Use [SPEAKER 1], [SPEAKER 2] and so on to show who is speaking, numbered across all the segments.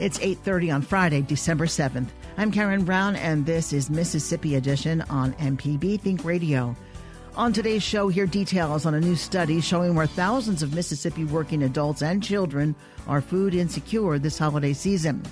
[SPEAKER 1] It's 8.30 on Friday, December 7th. I'm Karen Brown, and this is Mississippi Edition on MPB Think Radio. On today's show, hear details on a new study showing where thousands of Mississippi working adults and children are food insecure this holiday season.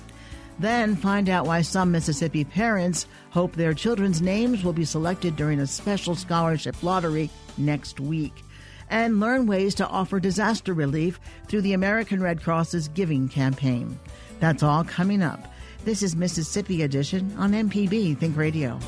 [SPEAKER 1] Then find out why some Mississippi parents hope their children's names will be selected during a special scholarship lottery next week. And learn ways to offer disaster relief through the American Red Cross's giving campaign. That's all coming up. This is Mississippi Edition on MPB Think Radio.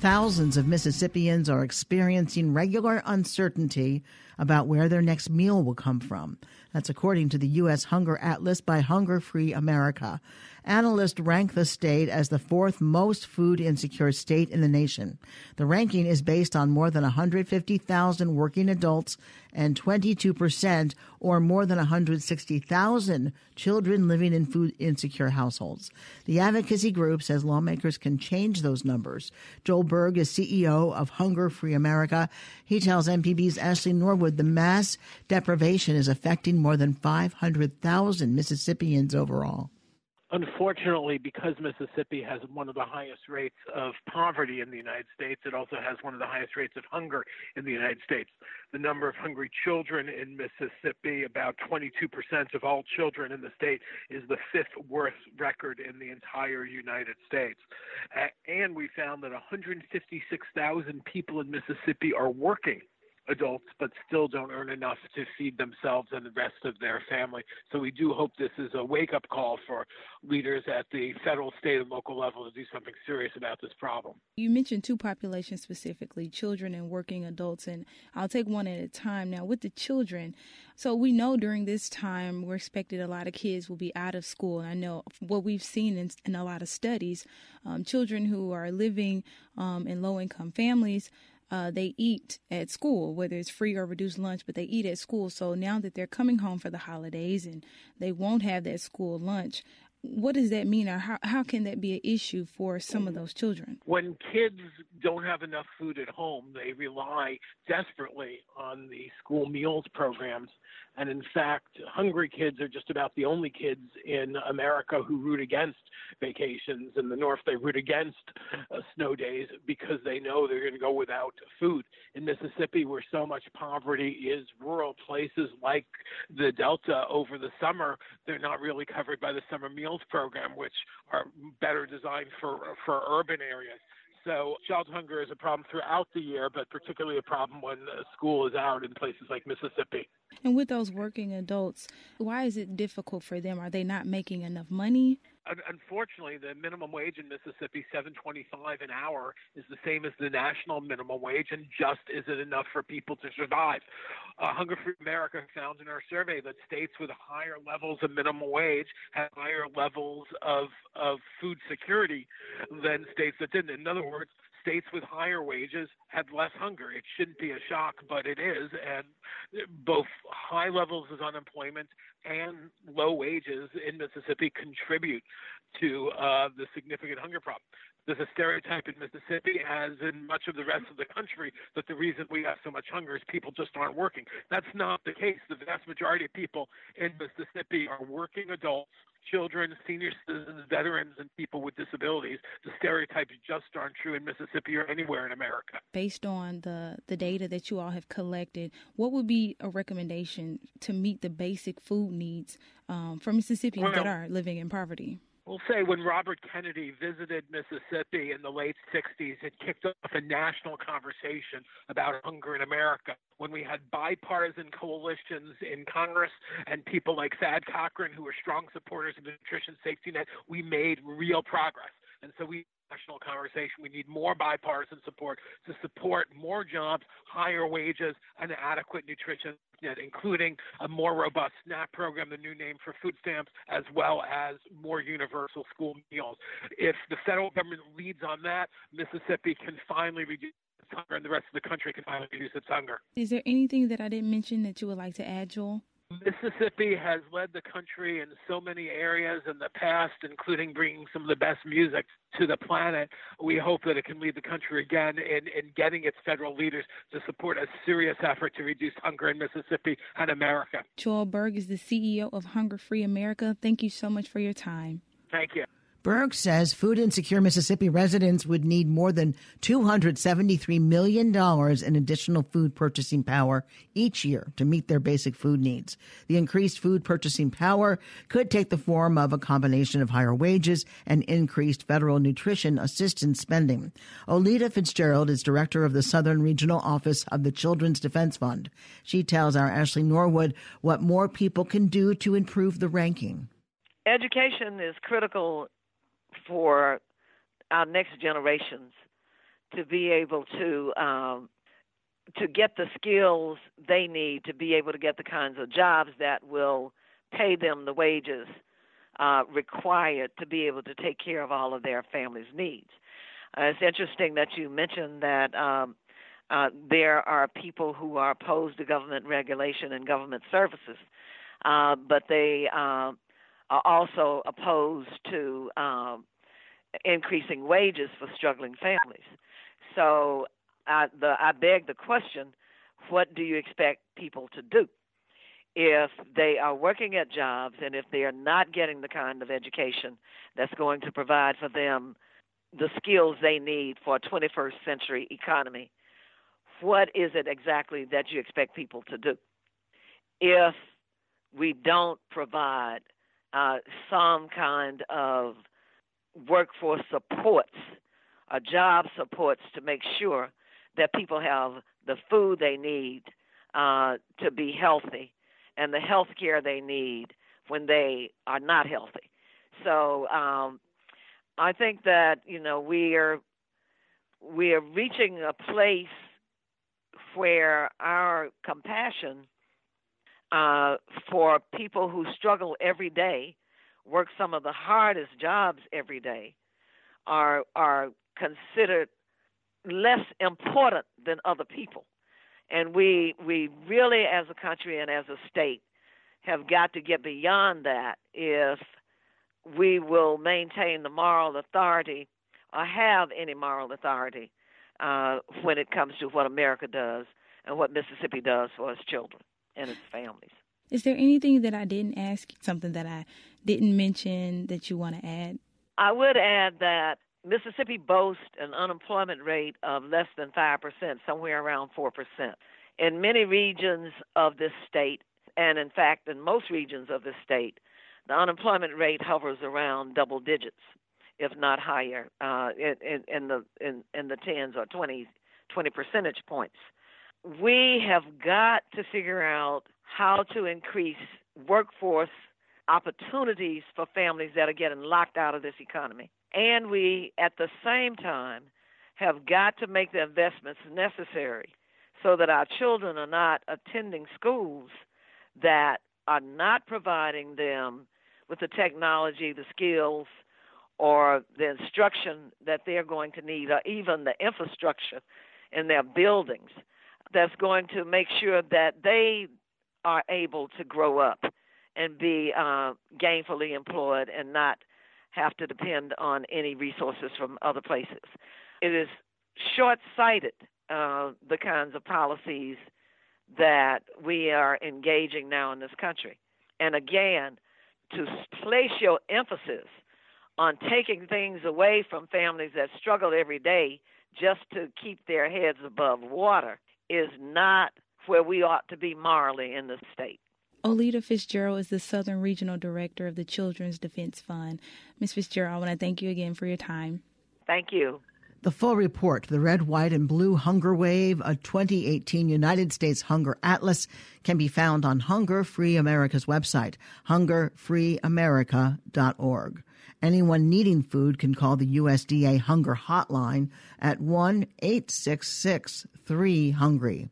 [SPEAKER 1] Thousands of Mississippians are experiencing regular uncertainty about where their next meal will come from. That's according to the U.S. Hunger Atlas by Hunger Free America. Analysts rank the state as the fourth most food insecure state in the nation. The ranking is based on more than 150,000 working adults and 22% or more than 160,000 children living in food insecure households. The advocacy group says lawmakers can change those numbers. Joel Berg is CEO of Hunger Free America. He tells MPB's Ashley Norwood the mass deprivation is affecting more than 500,000 Mississippians overall.
[SPEAKER 2] Unfortunately, because Mississippi has one of the highest rates of poverty in the United States, it also has one of the highest rates of hunger in the United States. The number of hungry children in Mississippi, about 22% of all children in the state, is the fifth worst record in the entire United States. And we found that 156,000 people in Mississippi are working adults, but still don't earn enough to feed themselves and the rest of their family. So we do hope this is a wake up call for leaders at the federal, state, and local level to do something serious about this problem.
[SPEAKER 3] You mentioned two populations specifically children and working adults, and I'll take one at a time. Now, with the children, so we know during this time we're expected a lot of kids will be out of school. And I know what we've seen in, in a lot of studies, um, children who are living um, in low income families uh, they eat at school, whether it's free or reduced lunch, but they eat at school. So now that they're coming home for the holidays and they won't have that school lunch, what does that mean, or how, how can that be an issue for some of those children?
[SPEAKER 2] When kids don't have enough food at home, they rely desperately on the school meals programs and in fact, hungry kids are just about the only kids in America who root against vacations. In the North, they root against uh, snow days because they know they're going to go without food. In Mississippi, where so much poverty is rural places like the Delta over the summer, they're not really covered by the summer meals program, which are better designed for for urban areas. So child hunger is a problem throughout the year, but particularly a problem when school is out in places like Mississippi.
[SPEAKER 3] And with those working adults, why is it difficult for them? Are they not making enough money?
[SPEAKER 2] Unfortunately, the minimum wage in Mississippi, seven twenty-five an hour, is the same as the national minimum wage, and just isn't enough for people to survive. Uh, Hunger Free America found in our survey that states with higher levels of minimum wage have higher levels of of food security than states that didn't. In other words, states with higher wages had less hunger. It shouldn't be a shock, but it is. And both high levels of unemployment and low wages in Mississippi contribute to uh, the significant hunger problem. There's a stereotype in Mississippi, as in much of the rest of the country, that the reason we have so much hunger is people just aren't working. That's not the case. The vast majority of people in Mississippi are working adults children, senior citizens, veterans, and people with disabilities. The stereotypes just aren't true in Mississippi or anywhere in America.
[SPEAKER 3] Based on the, the data that you all have collected, what would be a recommendation to meet the basic food needs um, for Mississippians well, that are living in poverty?
[SPEAKER 2] We'll say when Robert Kennedy visited Mississippi in the late 60s, it kicked off a national conversation about hunger in America. When we had bipartisan coalitions in Congress and people like Thad Cochran, who were strong supporters of the nutrition safety net, we made real progress. And so we national conversation. We need more bipartisan support to support more jobs, higher wages, and adequate nutrition, including a more robust SNAP program, the new name for food stamps, as well as more universal school meals. If the federal government leads on that, Mississippi can finally reduce hunger and the rest of the country can finally reduce its hunger.
[SPEAKER 3] Is there anything that I didn't mention that you would like to add, Joel?
[SPEAKER 2] Mississippi has led the country in so many areas in the past, including bringing some of the best music to the planet. We hope that it can lead the country again in, in getting its federal leaders to support a serious effort to reduce hunger in Mississippi and America.
[SPEAKER 3] Joel Berg is the CEO of Hunger Free America. Thank you so much for your time.
[SPEAKER 2] Thank you.
[SPEAKER 1] Berg says food insecure Mississippi residents would need more than $273 million in additional food purchasing power each year to meet their basic food needs. The increased food purchasing power could take the form of a combination of higher wages and increased federal nutrition assistance spending. Oleta Fitzgerald is director of the Southern Regional Office of the Children's Defense Fund. She tells our Ashley Norwood what more people can do to improve the ranking.
[SPEAKER 4] Education is critical for our next generations to be able to um, to get the skills they need to be able to get the kinds of jobs that will pay them the wages uh, required to be able to take care of all of their family's needs. Uh, it's interesting that you mentioned that um, uh, there are people who are opposed to government regulation and government services, uh, but they uh, also opposed to um, increasing wages for struggling families. So I, the, I beg the question what do you expect people to do? If they are working at jobs and if they are not getting the kind of education that's going to provide for them the skills they need for a 21st century economy, what is it exactly that you expect people to do? If we don't provide uh, some kind of workforce supports, uh, job supports to make sure that people have the food they need uh, to be healthy and the health care they need when they are not healthy. So um, I think that you know we are we are reaching a place where our compassion uh, for people who struggle every day work some of the hardest jobs every day are are considered less important than other people. And we we really as a country and as a state have got to get beyond that if we will maintain the moral authority or have any moral authority uh, when it comes to what America does and what Mississippi does for its children and its families.
[SPEAKER 3] Is there anything that I didn't ask, something that I didn't mention that you want to add?
[SPEAKER 4] I would add that Mississippi boasts an unemployment rate of less than 5%, somewhere around 4%. In many regions of this state, and in fact, in most regions of the state, the unemployment rate hovers around double digits, if not higher, uh, in, in, the in, in the tens or 20, 20 percentage points. We have got to figure out how to increase workforce opportunities for families that are getting locked out of this economy. And we, at the same time, have got to make the investments necessary so that our children are not attending schools that are not providing them with the technology, the skills, or the instruction that they're going to need, or even the infrastructure in their buildings that's going to make sure that they are able to grow up and be uh, gainfully employed and not have to depend on any resources from other places. It is short sighted, uh, the kinds of policies that we are engaging now in this country. And again, to place your emphasis on taking things away from families that struggle every day just to keep their heads above water is not where we ought to be morally in the state.
[SPEAKER 3] Oleta Fitzgerald is the Southern Regional Director of the Children's Defense Fund. Ms. Fitzgerald, I want to thank you again for your time.
[SPEAKER 4] Thank you.
[SPEAKER 1] The full report, the Red, White, and Blue Hunger Wave, a 2018 United States Hunger Atlas, can be found on Hunger Free America's website, hungerfreeamerica.org. Anyone needing food can call the USDA Hunger Hotline at 1 866 3 Hungry.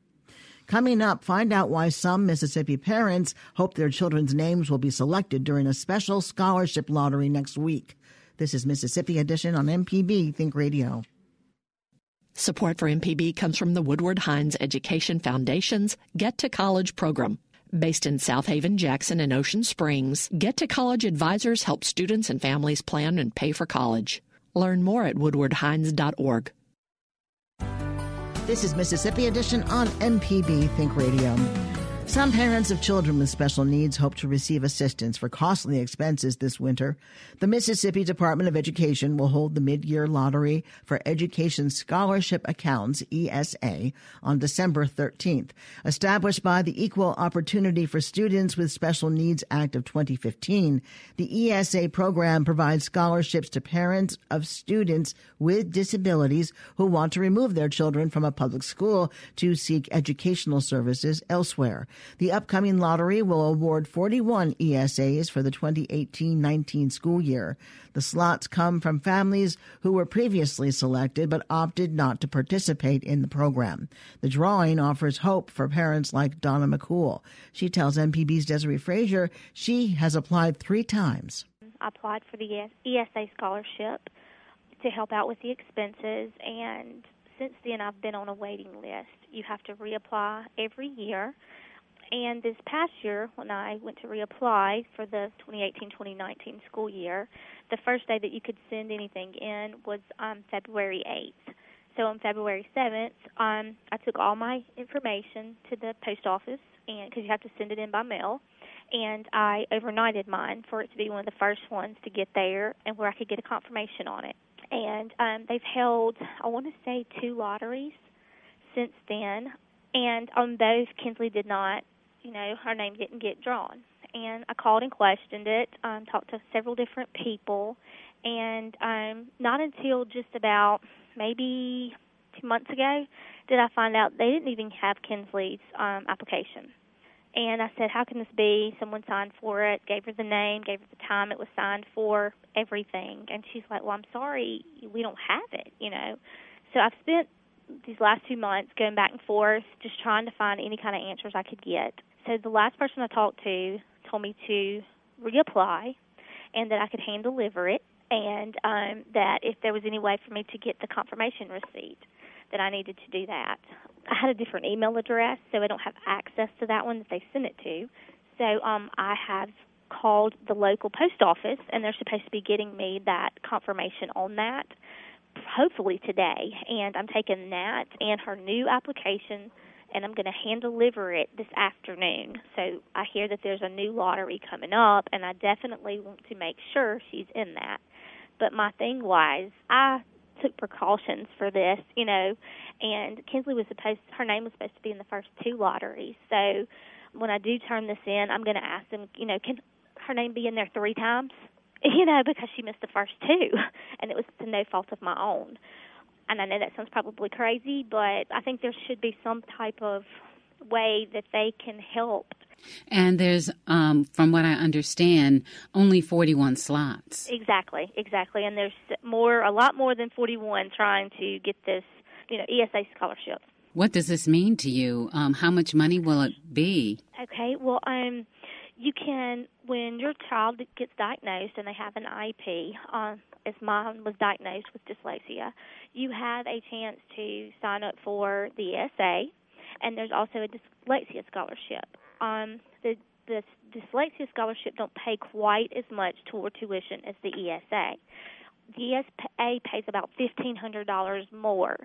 [SPEAKER 1] Coming up, find out why some Mississippi parents hope their children's names will be selected during a special scholarship lottery next week. This is Mississippi Edition on MPB Think Radio.
[SPEAKER 5] Support for MPB comes from the Woodward Hines Education Foundation's Get to College program. Based in Southaven, Jackson, and Ocean Springs, Get to College advisors help students and families plan and pay for college. Learn more at woodwardhines.org.
[SPEAKER 1] This is Mississippi Edition on MPB Think Radio. Some parents of children with special needs hope to receive assistance for costly expenses this winter. The Mississippi Department of Education will hold the mid-year lottery for Education Scholarship Accounts, ESA, on December 13th. Established by the Equal Opportunity for Students with Special Needs Act of 2015, the ESA program provides scholarships to parents of students with disabilities who want to remove their children from a public school to seek educational services elsewhere. The upcoming lottery will award 41 ESAs for the 2018-19 school year. The slots come from families who were previously selected but opted not to participate in the program. The drawing offers hope for parents like Donna McCool. She tells MPB's Desare Frazier she has applied three times.
[SPEAKER 6] I applied for the ESA scholarship to help out with the expenses and since then I've been on a waiting list. You have to reapply every year and this past year, when I went to reapply for the 2018-2019 school year, the first day that you could send anything in was um, February 8th. So on February 7th, um, I took all my information to the post office, and because you have to send it in by mail, and I overnighted mine for it to be one of the first ones to get there, and where I could get a confirmation on it. And um, they've held, I want to say, two lotteries since then, and on both, Kinsley did not you know, her name didn't get drawn. And I called and questioned it, um, talked to several different people, and um, not until just about maybe two months ago did I find out they didn't even have Kinsley's um, application. And I said, How can this be? Someone signed for it, gave her the name, gave her the time it was signed for, everything. And she's like, Well, I'm sorry, we don't have it, you know. So I've spent these last two months going back and forth, just trying to find any kind of answers I could get so the last person I talked to told me to reapply and that I could hand deliver it and um, that if there was any way for me to get the confirmation receipt that I needed to do that. I had a different email address, so I don't have access to that one that they sent it to. So um, I have called the local post office, and they're supposed to be getting me that confirmation on that, hopefully today. And I'm taking that and her new application and I'm going to hand deliver it this afternoon. So I hear that there's a new lottery coming up, and I definitely want to make sure she's in that. But my thing was, I took precautions for this, you know, and Kinsley was supposed, her name was supposed to be in the first two lotteries. So when I do turn this in, I'm going to ask them, you know, can her name be in there three times? You know, because she missed the first two, and it was to no fault of my own and I know that sounds probably crazy, but I think there should be some type of way that they can help.
[SPEAKER 7] And there's, um, from what I understand, only 41 slots.
[SPEAKER 6] Exactly, exactly. And there's more, a lot more than 41 trying to get this, you know, ESA scholarship.
[SPEAKER 7] What does this mean to you? Um, how much money will it be?
[SPEAKER 6] Okay, well, um, you can, when your child gets diagnosed and they have an IEP, uh, as mine was diagnosed with dyslexia, you have a chance to sign up for the ESA, and there's also a dyslexia scholarship. Um, the the dyslexia scholarship don't pay quite as much toward tuition as the ESA. The ESA pays about fifteen hundred dollars more.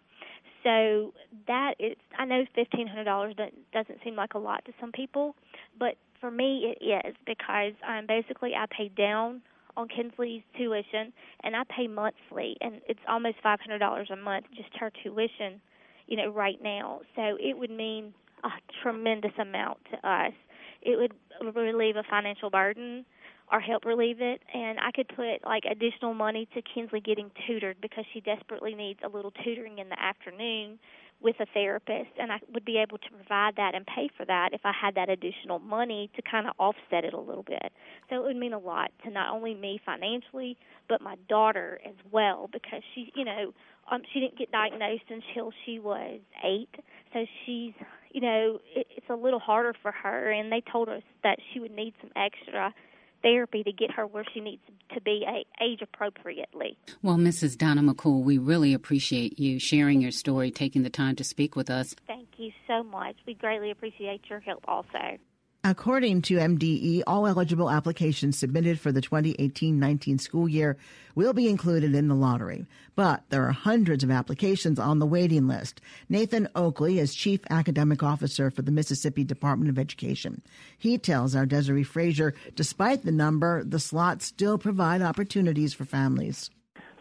[SPEAKER 6] So that is, I know fifteen hundred dollars doesn't seem like a lot to some people, but for me it is because um, basically I pay down on Kinsley's tuition, and I pay monthly, and it's almost five hundred dollars a month just her tuition, you know, right now. So it would mean a tremendous amount to us. It would relieve a financial burden or help relieve it. And I could put like additional money to Kinsley getting tutored because she desperately needs a little tutoring in the afternoon with a therapist, and I would be able to provide that and pay for that if I had that additional money to kind of offset it a little bit. So it would mean a lot to not only me financially, but my daughter as well because she, you know, um, she didn't get diagnosed until she was eight, so she's, you know, it, it's a little harder for her, and they told us that she would need some extra therapy to get her where she needs to be age appropriately.
[SPEAKER 7] Well, Mrs. Donna McCool, we really appreciate you sharing your story, taking the time to speak with us.
[SPEAKER 6] Thank you so much. We greatly appreciate your help also.
[SPEAKER 1] According to MDE, all eligible applications submitted for the 2018-19 school year will be included in the lottery. But there are hundreds of applications on the waiting list. Nathan Oakley is Chief Academic Officer for the Mississippi Department of Education. He tells our Desare Frazier, despite the number, the slots still provide opportunities for families.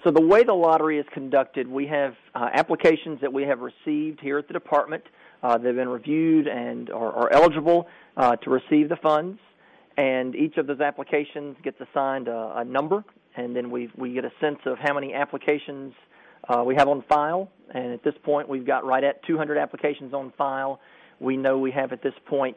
[SPEAKER 8] So the way the lottery is conducted, we have uh, applications that we have received here at the department. Uh, they've been reviewed and are, are eligible uh, to receive the funds, and each of those applications gets assigned a, a number, and then we we get a sense of how many applications uh, we have on file. And at this point, we've got right at 200 applications on file. We know we have at this point,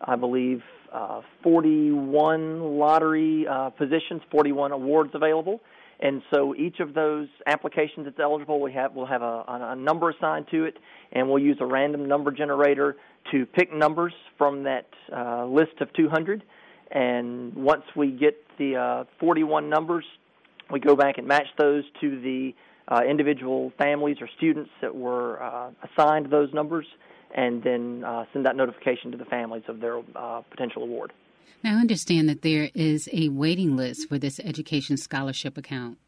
[SPEAKER 8] I believe, uh, 41 lottery uh, positions, 41 awards available. And so each of those applications that's eligible, we have will have a, a number assigned to it, and we'll use a random number generator to pick numbers from that uh, list of 200. And once we get the uh, 41 numbers, we go back and match those to the uh, individual families or students that were uh, assigned those numbers, and then uh, send that notification to the families of their uh, potential award.
[SPEAKER 7] Now, I understand that there is a waiting list for this education scholarship account.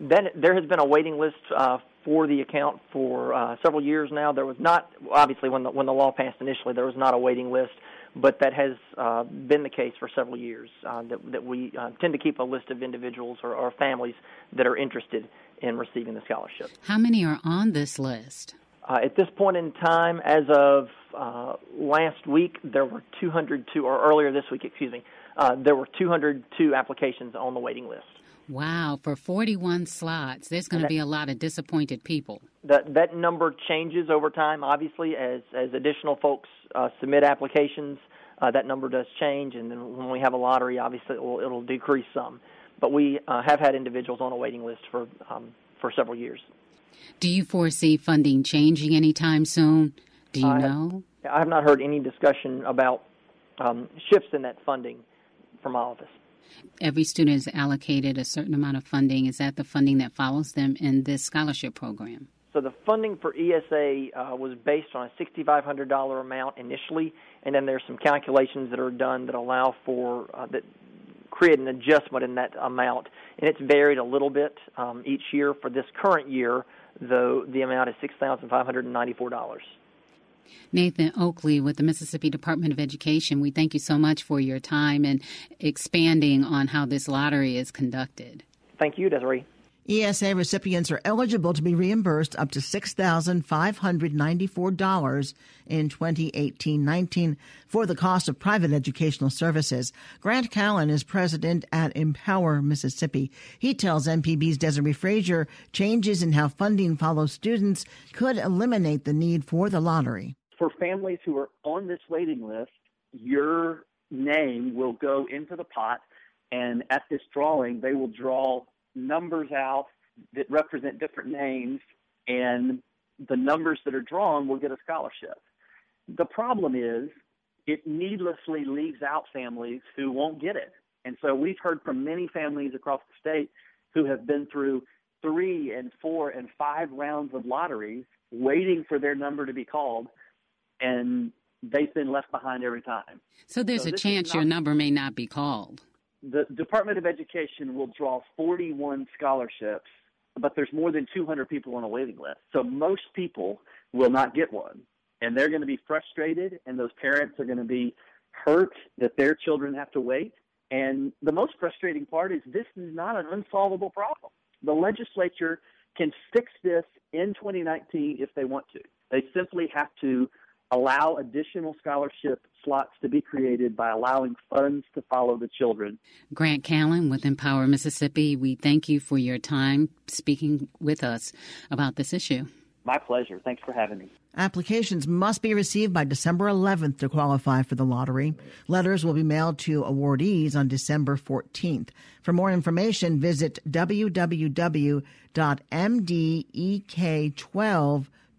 [SPEAKER 8] That, there has been a waiting list uh, for the account for uh, several years now. There was not, obviously, when the, when the law passed initially, there was not a waiting list, but that has uh, been the case for several years. Uh, that, that we uh, tend to keep a list of individuals or, or families that are interested in receiving the scholarship.
[SPEAKER 7] How many are on this list?
[SPEAKER 8] Uh, at this point in time, as of uh, last week, there were 202, or earlier this week, excuse me, uh, there were 202 applications on the waiting list.
[SPEAKER 7] Wow, for 41 slots, there's going to be a lot of disappointed people.
[SPEAKER 8] That that number changes over time, obviously, as as additional folks uh, submit applications. Uh, that number does change, and then when we have a lottery, obviously it will, it'll decrease some. But we uh, have had individuals on a waiting list for um, for several years.
[SPEAKER 7] Do you foresee funding changing anytime soon? Do you know?
[SPEAKER 8] I have not heard any discussion about um, shifts in that funding from all of us.
[SPEAKER 7] Every student is allocated a certain amount of funding. Is that the funding that follows them in this scholarship program?
[SPEAKER 8] So the funding for ESA uh, was based on a $6,500 amount initially, and then there's some calculations that are done that allow for uh, that create an adjustment in that amount, and it's varied a little bit um, each year. For this current year, though, the amount is six thousand five hundred and ninety-four dollars.
[SPEAKER 7] Nathan Oakley with the Mississippi Department of Education, we thank you so much for your time and expanding on how this lottery is conducted.
[SPEAKER 8] Thank you, Desare.
[SPEAKER 1] ESA recipients are eligible to be reimbursed up to $6,594 in 2018-19 for the cost of private educational services. Grant Callen is president at Empower Mississippi. He tells MPB's Desare Frazier changes in how funding follows students could eliminate the need for the lottery.
[SPEAKER 9] For families who are on this waiting list, your name will go into the pot and at this drawing they will draw numbers out that represent different names, and the numbers that are drawn will get a scholarship. The problem is it needlessly leaves out families who won't get it. And so we've heard from many families across the state who have been through three and four and five rounds of lotteries waiting for their number to be called, and they've been left behind every time.
[SPEAKER 7] So there's so a chance not, your number may not be called
[SPEAKER 9] the Department of Education will draw 41 scholarships, but there's more than 200 people on a waiting list. So most people will not get one. And they're going to be frustrated, and those parents are going to be hurt that their children have to wait. And the most frustrating part is this is not an unsolvable problem. The legislature can fix this in 2019 if they want to. They simply have to allow additional scholarship slots to be created by allowing funds to follow the children.
[SPEAKER 7] Grant Callen with Empower Mississippi, we thank you for your time speaking with us about this issue.
[SPEAKER 9] My pleasure. Thanks for having me.
[SPEAKER 1] Applications must be received by December 11th to qualify for the lottery. Letters will be mailed to awardees on December 14th. For more information, visit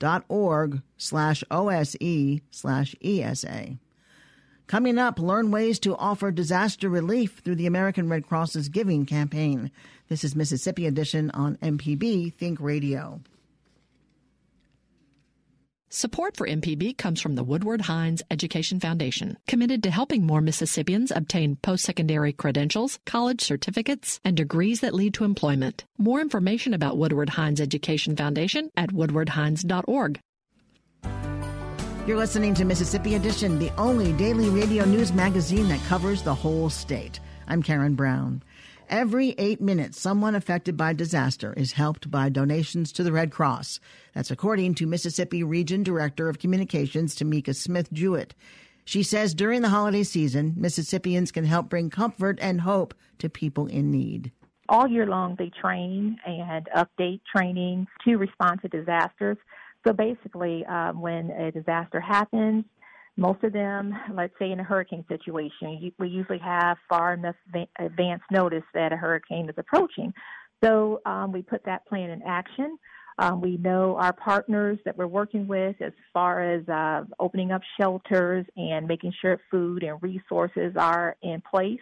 [SPEAKER 1] www.mdek12.org slash OSE slash ESA. Coming up, learn ways to offer disaster relief through the American Red Cross's giving campaign. This is Mississippi Edition on MPB Think Radio.
[SPEAKER 5] Support for MPB comes from the Woodward Hines Education Foundation, committed to helping more Mississippians obtain post-secondary credentials, college certificates, and degrees that lead to employment. More information about Woodward Hines Education Foundation at woodwardhines.org.
[SPEAKER 1] You're listening to Mississippi Edition, the only daily radio news magazine that covers the whole state. I'm Karen Brown. Every eight minutes, someone affected by disaster is helped by donations to the Red Cross. That's according to Mississippi Region Director of Communications, Tamika Smith Jewett. She says during the holiday season, Mississippians can help bring comfort and hope to people in need.
[SPEAKER 10] All year long, they train and update training to respond to disasters. So basically, um, when a disaster happens, most of them, let's say in a hurricane situation, we usually have far enough advance notice that a hurricane is approaching. So um, we put that plan in action. Um, we know our partners that we're working with as far as uh, opening up shelters and making sure food and resources are in place.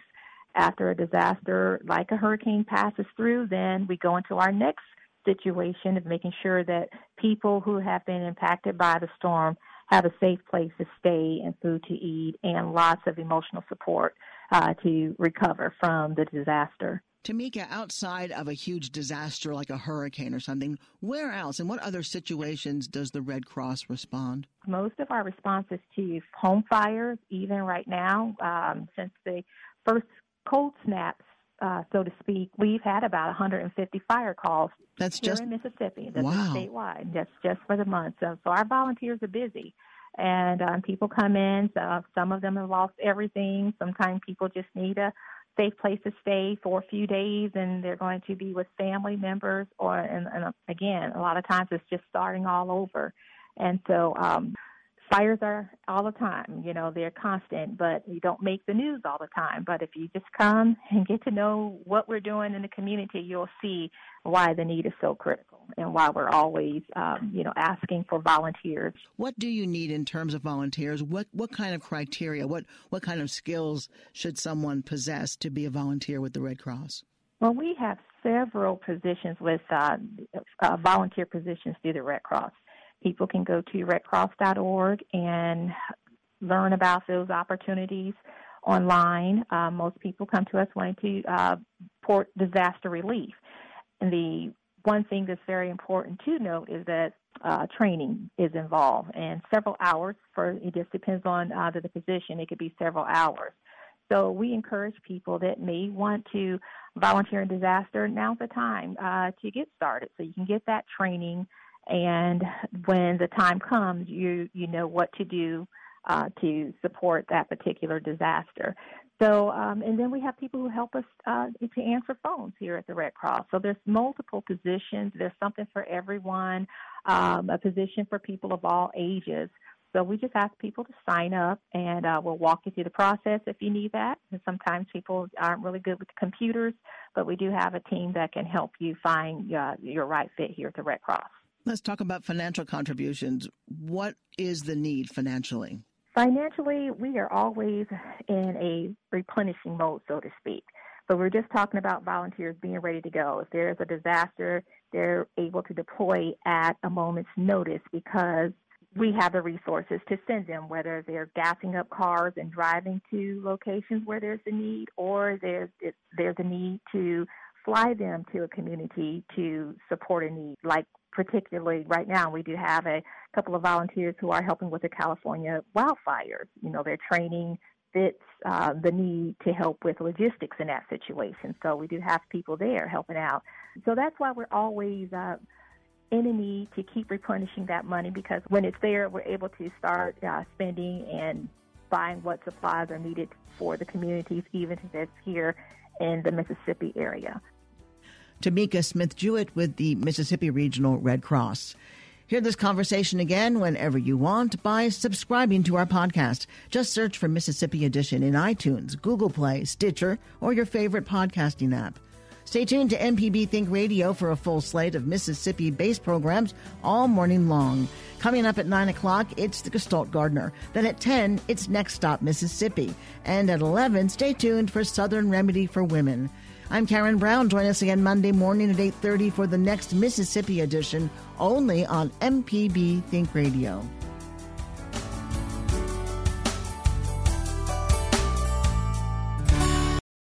[SPEAKER 10] After a disaster like a hurricane passes through, then we go into our next situation of making sure that people who have been impacted by the storm have a safe place to stay and food to eat and lots of emotional support uh, to recover from the disaster.
[SPEAKER 1] Tamika, outside of a huge disaster like a hurricane or something, where else and what other situations does the Red Cross respond?
[SPEAKER 10] Most of our responses to home fires, even right now, um, since the first cold snaps uh, so to speak, we've had about 150 fire calls
[SPEAKER 1] That's
[SPEAKER 10] here
[SPEAKER 1] just,
[SPEAKER 10] in Mississippi. That's
[SPEAKER 1] wow.
[SPEAKER 10] statewide, That's just for the month. So, so our volunteers are busy, and um, people come in. So some of them have lost everything. Sometimes people just need a safe place to stay for a few days, and they're going to be with family members. Or and, and again, a lot of times it's just starting all over. And so um, fires are all the time. You know, they're constant, but you don't make the news all the time. But if you just come and get to know what we're doing in the community, you'll see why the need is so critical and why we're always, um, you know, asking for volunteers.
[SPEAKER 1] What do you need in terms of volunteers? What what kind of criteria? What what kind of skills should someone possess to be a volunteer with the Red Cross?
[SPEAKER 10] Well, we have several positions with uh, uh, volunteer positions through the Red Cross people can go to redcross.org and learn about those opportunities online. Uh, most people come to us wanting to uh, port disaster relief. And the one thing that's very important to note is that uh, training is involved and several hours for it just depends on uh, the, the position. It could be several hours. So we encourage people that may want to volunteer in disaster. Now's the time uh, to get started, so you can get that training and when the time comes, you you know what to do uh, to support that particular disaster. So, um, and then we have people who help us uh, to answer phones here at the Red Cross. So there's multiple positions. There's something for everyone, um, a position for people of all ages. So we just ask people to sign up, and uh, we'll walk you through the process if you need that. And sometimes people aren't really good with computers, but we do have a team that can help you find uh, your right fit here at the Red Cross.
[SPEAKER 1] Let's talk about financial contributions. What is the need financially?
[SPEAKER 10] Financially, we are always in a replenishing mode, so to speak. But we're just talking about volunteers being ready to go. If there's a disaster, they're able to deploy at a moment's notice because we have the resources to send them, whether they're gassing up cars and driving to locations where there's a need, or there's there's a need to fly them to a community to support a need, like particularly right now, we do have a couple of volunteers who are helping with the California wildfires. You know, their training fits uh, the need to help with logistics in that situation. So we do have people there helping out. So that's why we're always uh, in a need to keep replenishing that money because when it's there, we're able to start uh, spending and buying what supplies are needed for the communities, even if it's here in the Mississippi area.
[SPEAKER 1] Tamika Smith Jewett with the Mississippi Regional Red Cross. Hear this conversation again whenever you want by subscribing to our podcast. Just search for Mississippi Edition in iTunes, Google Play, Stitcher, or your favorite podcasting app. Stay tuned to MPB Think Radio for a full slate of Mississippi based programs all morning long. Coming up at 9 o'clock, it's the Gestalt Gardener. Then at 10, it's Next Stop Mississippi. And at 11, stay tuned for Southern Remedy for Women. I'm Karen Brown. Join us again Monday morning at 8.30 for the next Mississippi edition, only on MPB Think Radio.